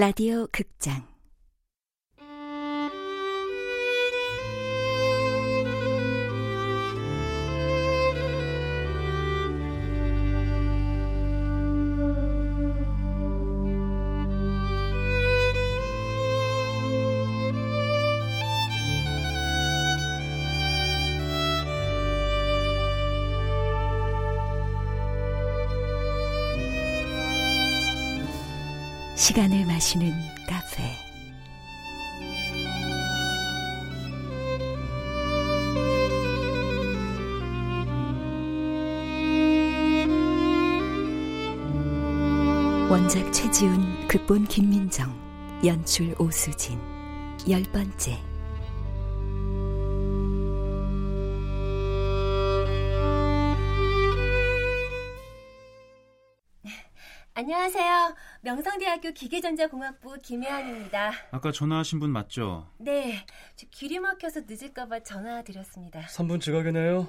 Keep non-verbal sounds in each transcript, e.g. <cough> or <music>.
라디오 극장 시간을 마시는 카페. 원작 최지훈 극본 김민정 연출 오수진. 열 번째. 안녕하세요. 명성대학교 기계전자공학부 김혜안입니다. 아까 전화하신 분 맞죠? 네, 저 길이 막혀서 늦을까봐 전화드렸습니다. 3분 지각이네요.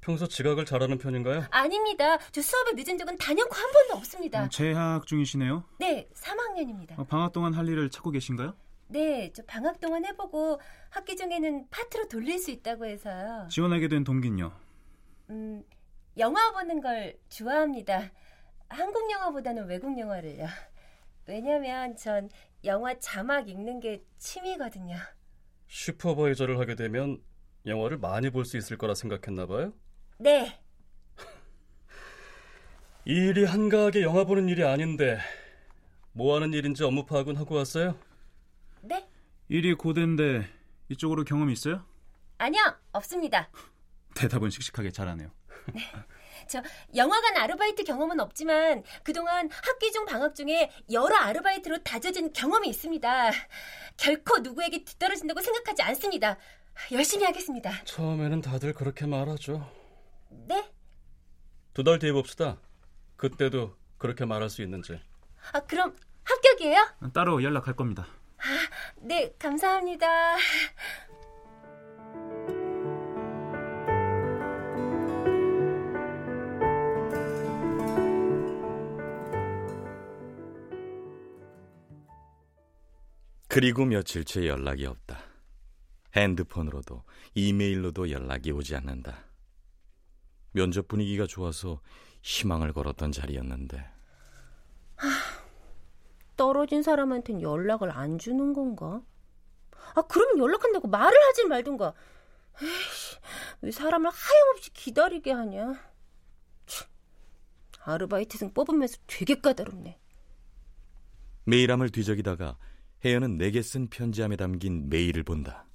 평소 지각을 잘하는 편인가요? 아닙니다. 저 수업에 늦은 적은 단연코 한 번도 없습니다. 어, 재학 중이시네요? 네, 3학년입니다. 어, 방학 동안 할 일을 찾고 계신가요? 네, 저 방학 동안 해보고 학기 중에는 파트로 돌릴 수 있다고 해서요. 지원하게 된 동기는요? 음, 영화 보는 걸 좋아합니다. 한국 영화보다는 외국 영화를요. 왜냐면 전 영화 자막 읽는 게 취미거든요. 슈퍼바이저를 하게 되면 영화를 많이 볼 수 있을 거라 생각했나 봐요? 네. 이 일이 한가하게 영화 보는 일이 아닌데 뭐 하는 일인지 업무 파악은 하고 왔어요? 네? 일이 고된데 이쪽으로 경험 있어요? 아니요, 없습니다. <laughs> 대답은 씩씩하게 잘하네요. 저 영화관 아르바이트 경험은 없지만 그동안 학기 중 방학 중에 여러 아르바이트로 다져진 경험이 있습니다. 결코 누구에게 뒤떨어진다고 생각하지 않습니다. 열심히 하겠습니다. 처음에는 다들 그렇게 말하죠. 네? 두 달 뒤에 봅시다. 그때도 그렇게 말할 수 있는지. 아, 그럼 합격이에요? 따로 연락할 겁니다. 아, 네, 감사합니다. 그리고 며칠째 연락이 없다. 핸드폰으로도 이메일로도 연락이 오지 않는다. 면접 분위기가 좋아서 희망을 걸었던 자리였는데. 떨어진 사람한텐 연락을 안 주는 건가? 아, 그러면 연락한다고 말을 하지 말든가. 에이씨, 왜 사람을 하염없이 기다리게 하냐? 치, 아르바이트생 뽑으면서 되게 까다롭네. 메일함을 뒤적이다가 혜연은 내게 쓴 편지함에 담긴 메일을 본다.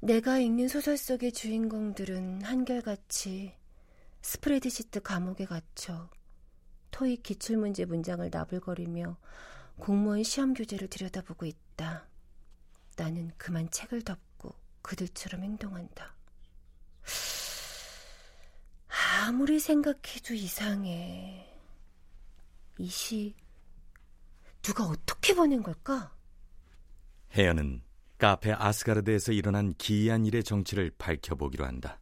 내가 읽는 소설 속의 주인공들은 한결같이 스프레드시트 감옥에 갇혀 토익 기출문제 문장을 나불거리며 공무원 시험 교재를 들여다보고 있다. 나는 그만 책을 덮고 그들처럼 행동한다. 아무리 생각해도 이상해. 이 시 누가 어떻게 보낸 걸까? 혜연은 카페 아스가르드에서 일어난 기이한 일의 정체를 밝혀보기로 한다.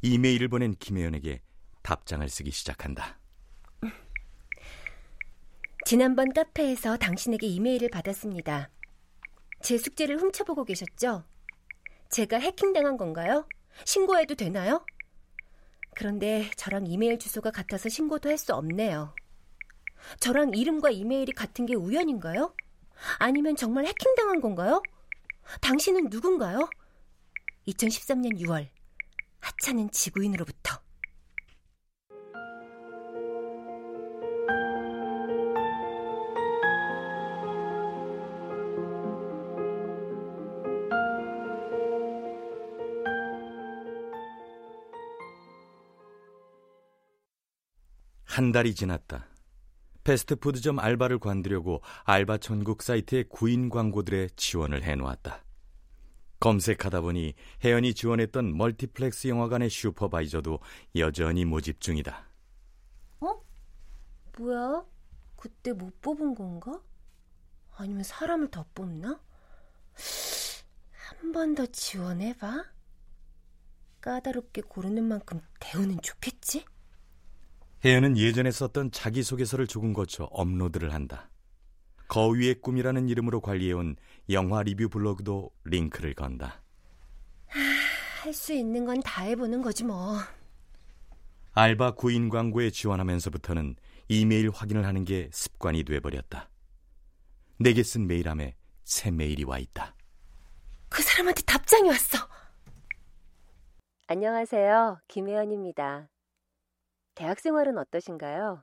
이메일을 보낸 김혜연에게 답장을 쓰기 시작한다. 지난번 카페에서 당신에게 이메일을 받았습니다. 제 숙제를 훔쳐보고 계셨죠? 제가 해킹당한 건가요? 신고해도 되나요? 그런데 저랑 이메일 주소가 같아서 신고도 할 수 없네요. 저랑 이름과 이메일이 같은 게 우연인가요? 아니면 정말 해킹당한 건가요? 당신은 누군가요? 2013년 6월 하찮은 지구인으로부터 한 달이 지났다. 패스트푸드점 알바를 관두려고 알바 천국 사이트의 구인 광고들의 지원을 해놓았다. 검색하다 보니 혜연이 지원했던 멀티플렉스 영화관의 슈퍼바이저도 여전히 모집 중이다. 어? 뭐야? 그때 못 뽑은 건가? 아니면 사람을 더 뽑나? 한 번 더 지원해봐. 까다롭게 고르는 만큼 대우는 좋겠지? 혜연은 예전에 썼던 자기소개서를 조금 거쳐 업로드를 한다. 거위의 꿈이라는 이름으로 관리해온 영화 리뷰 블로그도 링크를 건다. 할 수 있는 건 다 해보는 거지 뭐. 알바 구인 광고에 지원하면서부터는 이메일 확인을 하는 게 습관이 돼버렸다. 내게 쓴 메일함에 새 메일이 와 있다. 그 사람한테 답장이 왔어. 안녕하세요. 김혜연입니다. 대학 생활은 어떠신가요?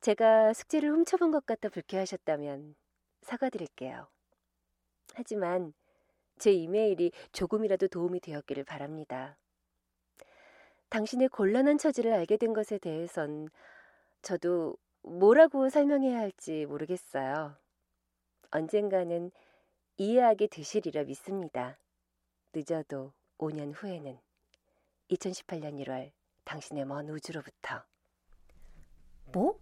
제가 숙제를 훔쳐본 것 같아 불쾌하셨다면 사과드릴게요. 하지만 제 이메일이 조금이라도 도움이 되었기를 바랍니다. 당신의 곤란한 처지를 알게 된 것에 대해선 저도 뭐라고 설명해야 할지 모르겠어요. 언젠가는 이해하게 되시리라 믿습니다. 늦어도 5년 후에는 2018년 1월 당신의 먼 우주로부터 뭐?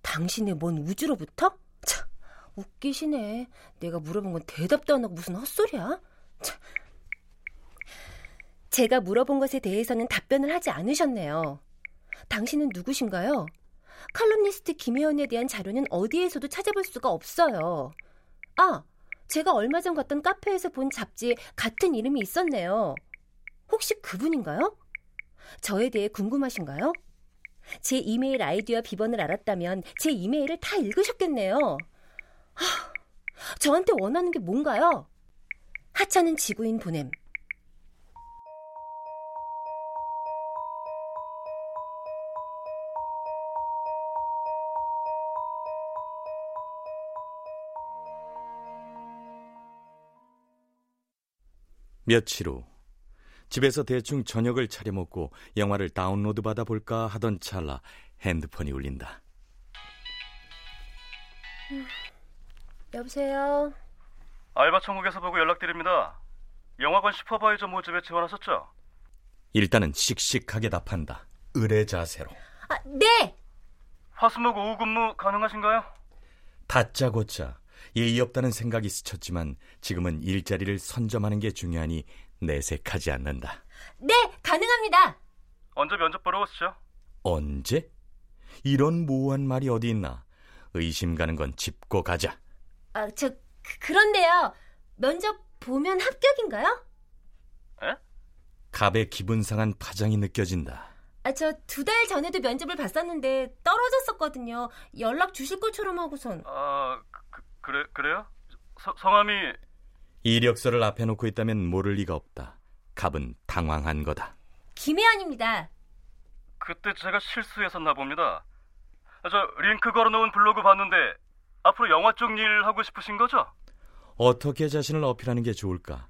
당신의 먼 우주로부터? 참 웃기시네. 내가 물어본 건 대답도 안 하고 무슨 헛소리야? 참. 제가 물어본 것에 대해서는 답변을 하지 않으셨네요. 당신은 누구신가요? 칼럼니스트 김혜원에 대한 자료는 어디에서도 찾아볼 수가 없어요. 아, 제가 얼마 전 갔던 카페에서 본 잡지에 같은 이름이 있었네요. 혹시 그분인가요? 저에 대해 궁금하신가요? 제 이메일 아이디와 비번을 알았다면 제 이메일을 다 읽으셨겠네요. 하, 저한테 원하는 게 뭔가요? 하찮은 지구인 보냄. 며칠 후 집에서 대충 저녁을 차려 먹고 영화를 다운로드 받아 볼까 하던 찰나 핸드폰이 울린다. 여보세요. 알바 천국에서 보고 연락드립니다. 영화관 슈퍼바이저 모집에 지원하셨죠? 일단은 씩씩하게 답한다. 의뢰 자세로. 아, 네. 화수목 오후 근무 가능하신가요? 다짜고짜 예의 없다는 생각이 스쳤지만 지금은 일자리를 선점하는 게 중요하니 내색하지 않는다. 네, 가능합니다. 언제 면접 보러 오시죠? 언제? 이런 모호한 말이 어디 있나? 의심 가는 건 짚고 가자. 아, 저 그- 그런데요. 면접 보면 합격인가요? 에? 갑의 기분 상한 파장이 느껴진다. 아, 저 두 달 전에도 면접을 봤었는데 떨어졌었거든요. 연락 주실 것처럼 하고선. 아, 그, 그래, 그래요? 서, 성함이 이력서를 앞에 놓고 있다면 모를 리가 없다. 갑은 당황한 거다. 김혜안입니다. 그때 제가 실수했었나 봅니다. 아, 저 링크 걸어놓은 블로그 봤는데 앞으로 영화 쪽 일 하고 싶으신 거죠? 어떻게 자신을 어필하는 게 좋을까?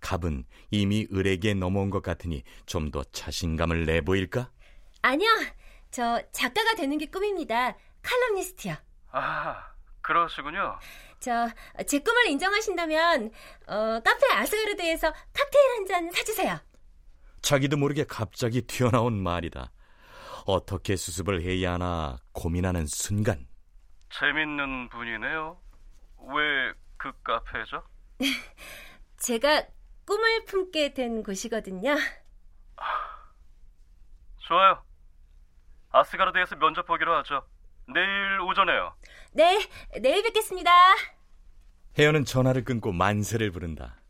갑은 이미 을에게 넘어온 것 같으니 좀 더 자신감을 내보일까? 아니요. 저 작가가 되는 게 꿈입니다. 칼럼니스트요. 아, 그러시군요. 저 제 꿈을 인정하신다면 어, 카페 아스가르드에서 칵테일 한 잔 사주세요. 자기도 모르게 갑자기 튀어나온 말이다. 어떻게 수습을 해야 하나 고민하는 순간 재밌는 분이네요. 왜 그 카페죠? <laughs> 제가 꿈을 품게 된 곳이거든요. 좋아요. 아스가르드에서 면접 보기로 하죠. 내일 오전에요. 네, 내일 뵙겠습니다. 혜연은 전화를 끊고 만세를 부른다.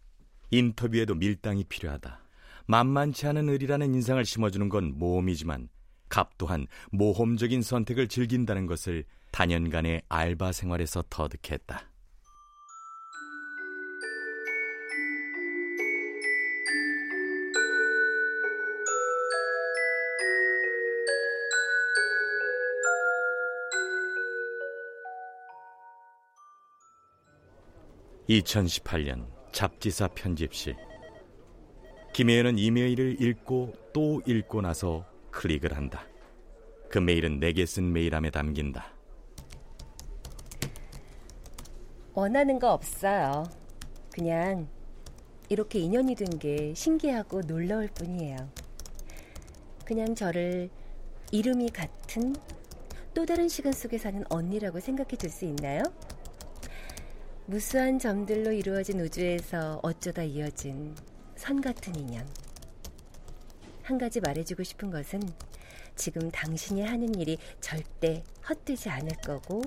인터뷰에도 밀당이 필요하다. 만만치 않은 을이라는 인상을 심어주는 건 모험이지만 갑 또한 모험적인 선택을 즐긴다는 것을 단연간의 알바 생활에서 터득했다. (2018년) 잡지사 편집실 김혜연은 이메일을 읽고 또 읽고 나서 클릭을 한다. 그 메일은 내게 쓴 메일함에 담긴다. 원하는 거 없어요. 그냥 이렇게 인연이 된 게 신기하고 놀라울 뿐이에요. 그냥 저를 이름이 같은 또 다른 시간 속에 사는 언니라고 생각해 줄 수 있나요? 무수한 점들로 이루어진 우주에서 어쩌다 이어진 선 같은 인연. 한 가지 말해주고 싶은 것은 지금 당신이 하는 일이 절대 헛되지 않을 거고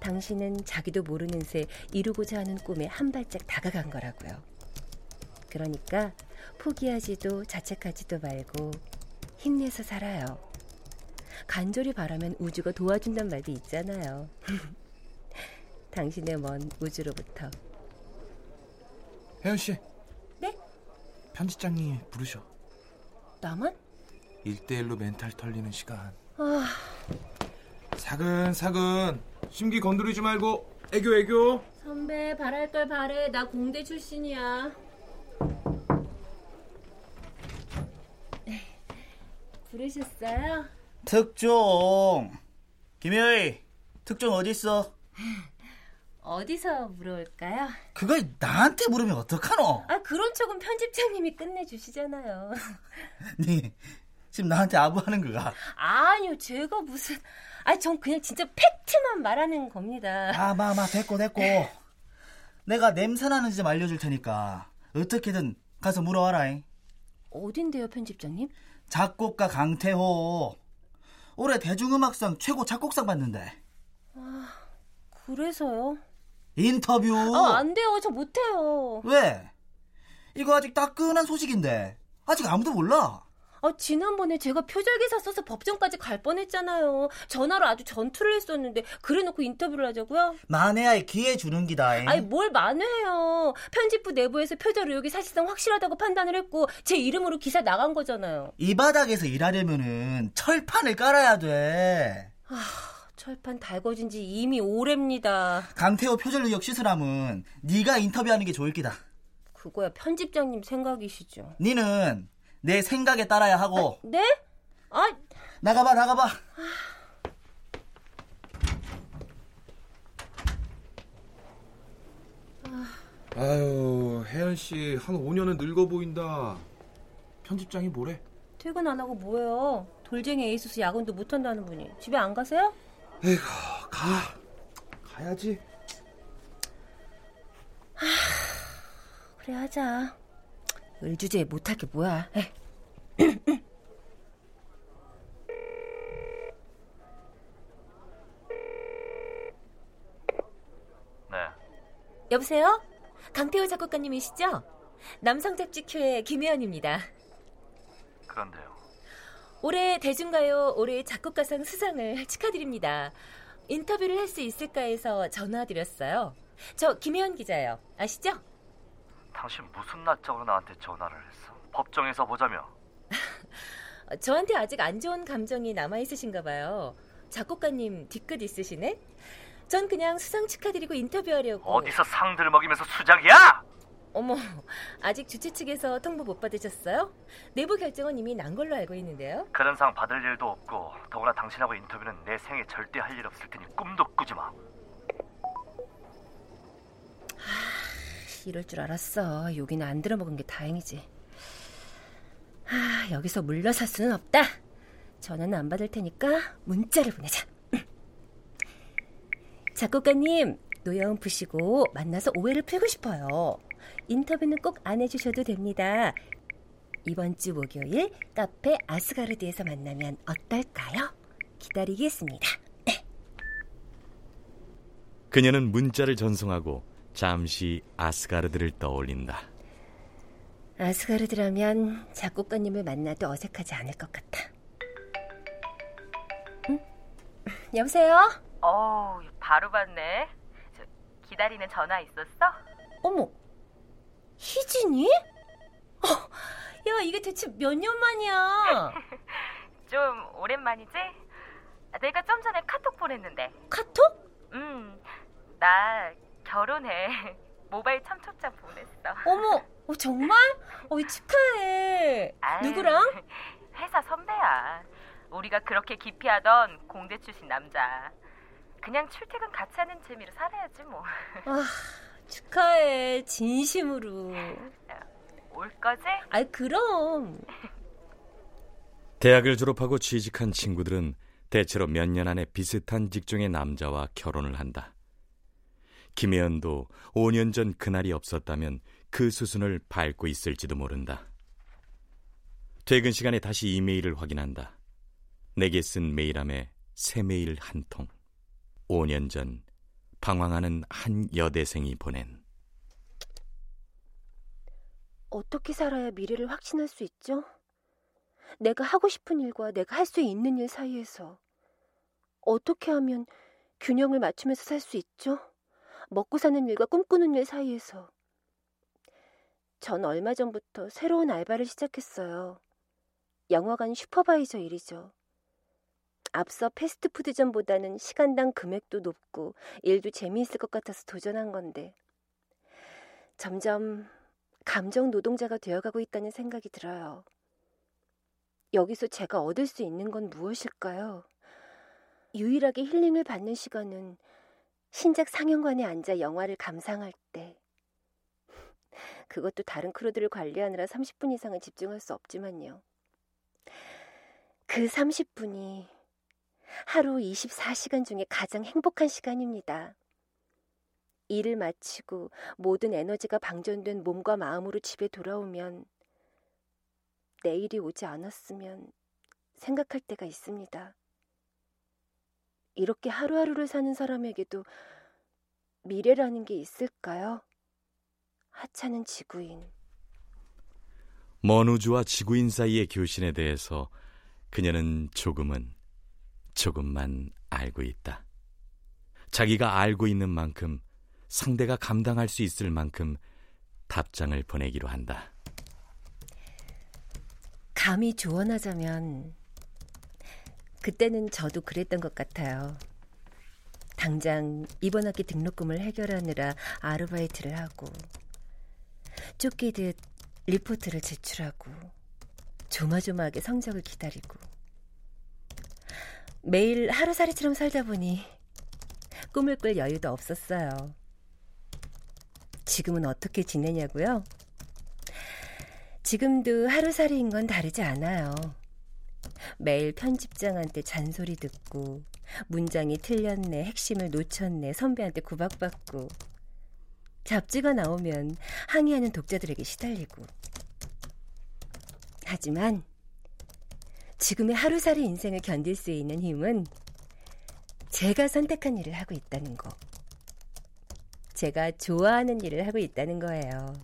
당신은 자기도 모르는 새 이루고자 하는 꿈에 한 발짝 다가간 거라고요. 그러니까 포기하지도 자책하지도 말고 힘내서 살아요. 간절히 바라면 우주가 도와준단 말도 있잖아요. <laughs> 당신의 먼 우주로부터. 혜연 씨. 네? 편집장님 부르셔. 나만? 일대일로 멘탈 털리는 시간. 아, 사근사근 심기 건드리지 말고 애교 애교. 선배 바랄 걸 바래. 나 공대 출신이야. 네. 부르셨어요? 특종 김효희 특종 어딨어? 어디서 물어올까요? 그걸 나한테 물으면 어떡하노? 아 그런 쪽은 편집장님이 끝내주시잖아요. 니 <laughs> 지금 나한테 아부하는 거가 아니요 제가 무슨 아전 그냥 진짜 팩트만 말하는 겁니다. 아마마 됐고 됐고 내가 냄새나는 집 알려줄 테니까 어떻게든 가서 물어와라잉 어딘데요 편집장님? 작곡가 강태호 올해 대중음악상 최고 작곡상 받는데 그래서요? 인터뷰 아 안 돼요 저 못해요. 왜? 이거 아직 따끈한 소식인데 아직 아무도 몰라 아 지난번에 제가 표절기사 써서 법정까지 갈 뻔했잖아요. 전화로 아주 전투를 했었는데 그래놓고 인터뷰를 하자고요? 만에야 기회 주는 기다잉 아니 뭘 만회해요. 편집부 내부에서 표절 의혹이 사실상 확실하다고 판단을 했고 제 이름으로 기사 나간 거잖아요. 이 바닥에서 일하려면은 철판을 깔아야 돼. 철판 달궈진 지 이미 오래입니다. 강태호 표절 의혹 시술함은 네가 인터뷰하는 게 좋을 기다. 그거야 편집장님 생각이시죠. 니는 내 생각에 따라야 하고 네? 아 나가봐 나가봐. 아유 혜연 씨 한 5년은 늙어 보인다. 편집장이 뭐래? 퇴근 안 하고 뭐해요? 돌쟁이 에이수스 야근도 못 한다는 분이 집에 안 가세요? 에이구 가 가야지. 그래 하자. 을 주제에 못할 게 뭐야? 에이. <clears throat> 네. 여보세요? 강태호 작곡가님이시죠? 남성 잡지 큐의 김혜연입니다. 그런데요. 올해 대중가요 올해 작곡가상 수상을 축하드립니다. 인터뷰를 할 수 있을까 해서 전화드렸어요. 저 김혜연 기자예요. 아시죠? 당신 무슨 낯짝으로 나한테 전화를 했어? 법정에서 보자며. 어, <laughs> 저한테 아직 안 좋은 감정이 남아 있으신가 봐요. 작곡가님 뒤끝 있으시네? 전 그냥 수상 축하드리고 인터뷰하려고. 어디서 상들 먹이면서 수작이야? 어머, 아직 주최 측에서 통보 못 받으셨어요? 내부 결정은 이미 난 걸로 알고 있는데요. 그런 상 받을 일도 없고 더구나 당신하고 인터뷰는 내 생에 절대 할 일 없을 테니 꿈도 꾸지 마. 이럴 줄 알았어. 여기는 안 들어먹은 게 다행이지. 아, 여기서 물러설 수는 없다. 전화는 안 받을 테니까 문자를 보내자. <clears throat> 작곡가님, 노여움 푸시고 만나서 오해를 풀고 싶어요. 인터뷰는 꼭 안 해주셔도 됩니다. 이번 주 목요일 카페 아스가르드에서 만나면 어떨까요? 기다리겠습니다. 그녀는 문자를 전송하고 잠시 아스가르드를 떠올린다. 아스가르드라면 작곡가님을 만나도 어색하지 않을 것 같아. 응? 여보세요? 어우, 바로 받네. 저, 기다리는 전화 있었어? 어머, 희진이? 어, 야, 이게 대체 몇 년 만이야? <laughs> 좀 오랜만이지? 내가 좀 전에 카톡 보냈는데. 카톡? 음, 나 결혼해. <laughs> 모바일 참초장 보냈어. 어머, 어, 정말? 어, 축하해. 아유, 누구랑? <laughs> 회사 선배야. 우리가 그렇게 기피하던 공대 출신 남자. 그냥 출퇴근 같이 하는 재미로 살아야지 뭐. 아, 축하해. 진심으로. 올 거지? 아이, 그럼. 대학을 졸업하고 취직한 친구들은 대체로 몇 년 안에 비슷한 직종의 남자와 결혼을 한다. 김혜연도 5년 전 그날이 없었다면 그 수순을 밟고 있을지도 모른다. 퇴근 시간에 다시 이메일을 확인한다. 내게 쓴 메일함에 새 메일 한 통. 5년 전 방황하는 한 여대생이 보낸 어떻게 살아야 미래를 확신할 수 있죠? 내가 하고 싶은 일과 내가 할 수 있는 일 사이에서 어떻게 하면 균형을 맞추면서 살 수 있죠? 먹고 사는 일과 꿈꾸는 일 사이에서 전 얼마 전부터 새로운 알바를 시작했어요. 영화관 슈퍼바이저 일이죠. 앞서 패스트푸드점보다는 시간당 금액도 높고 일도 재미있을 것 같아서 도전한 건데 점점 감정 노동자가 되어가고 있다는 생각이 들어요. 여기서 제가 얻을 수 있는 건 무엇일까요? 유일하게 힐링을 받는 시간은 신작 상영관에 앉아 영화를 감상할 때. 그것도 다른 크루들을 관리하느라 30분 이상은 집중할 수 없지만요. 그 30분이 하루 24시간 중에 가장 행복한 시간입니다. 일을 마치고 모든 에너지가 방전된 몸과 마음으로 집에 돌아오면 내일이 오지 않았으면 생각할 때가 있습니다. 이렇게 하루하루를 사는 사람에게도 미래라는 게 있을까요? 하찮은 지구인. 먼 우주와 지구인 사이의 교신에 대해서 그녀는 조금은 조금만 알고 있다. 자기가 알고 있는 만큼 상대가 감당할 수 있을 만큼 답장을 보내기로 한다. 감히 조언하자면 그때는 저도 그랬던 것 같아요. 당장 이번 학기 등록금을 해결하느라 아르바이트를 하고 쫓기듯 리포트를 제출하고 조마조마하게 성적을 기다리고 매일 하루살이처럼 살다 보니 꿈을 꿀 여유도 없었어요. 지금은 어떻게 지내냐고요? 지금도 하루살이인 건 다르지 않아요. 매일 편집장한테 잔소리 듣고 문장이 틀렸네, 핵심을 놓쳤네, 선배한테 구박받고 잡지가 나오면 항의하는 독자들에게 시달리고 하지만 지금의 하루살이 인생을 견딜 수 있는 힘은 제가 선택한 일을 하고 있다는 거. 제가 좋아하는 일을 하고 있다는 거예요.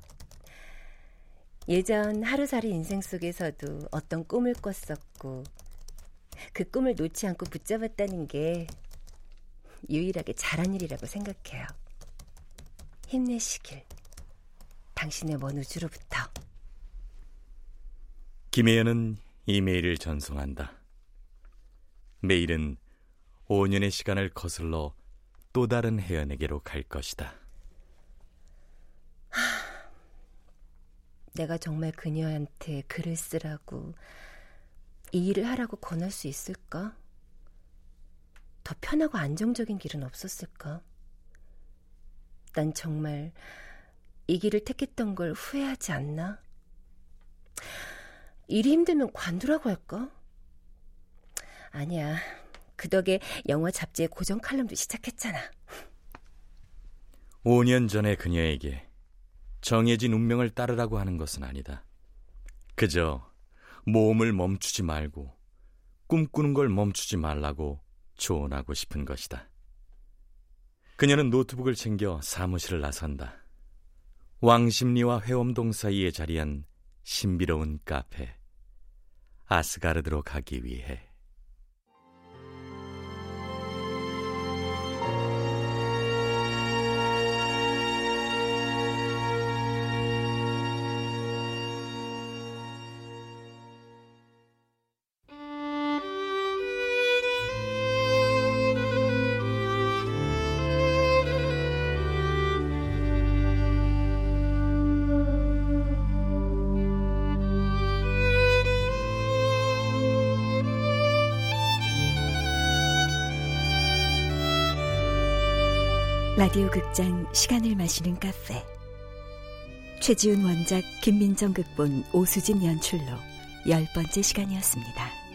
예전 하루살이 인생 속에서도 어떤 꿈을 꿨었고 그 꿈을 놓지 않고 붙잡았다는 게 유일하게 잘한 일이라고 생각해요. 힘내시길. 당신의 먼 우주로부터. 김혜연은 이메일을 전송한다. 메일은 5년의 시간을 거슬러 또 다른 혜연에게로 갈 것이다. 내가 정말 그녀한테 글을 쓰라고 이 일을 하라고 권할 수 있을까? 더 편하고 안정적인 길은 없었을까? 난 정말 이 길을 택했던 걸 후회하지 않나? 일이 힘들면 관두라고 할까? 아니야. 그 덕에 영화 잡지의 고정 칼럼도 시작했잖아. 5년 전에 그녀에게 정해진 운명을 따르라고 하는 것은 아니다. 그저 모험을 멈추지 말고 꿈꾸는 걸 멈추지 말라고 조언하고 싶은 것이다. 그녀는 노트북을 챙겨 사무실을 나선다. 왕십리와 회엄동 사이에 자리한 신비로운 카페 아스가르드로 가기 위해 라디오 극장 시간을 마시는 카페 최지훈 원작 김민정 극본 오수진 연출로 열 번째 시간이었습니다.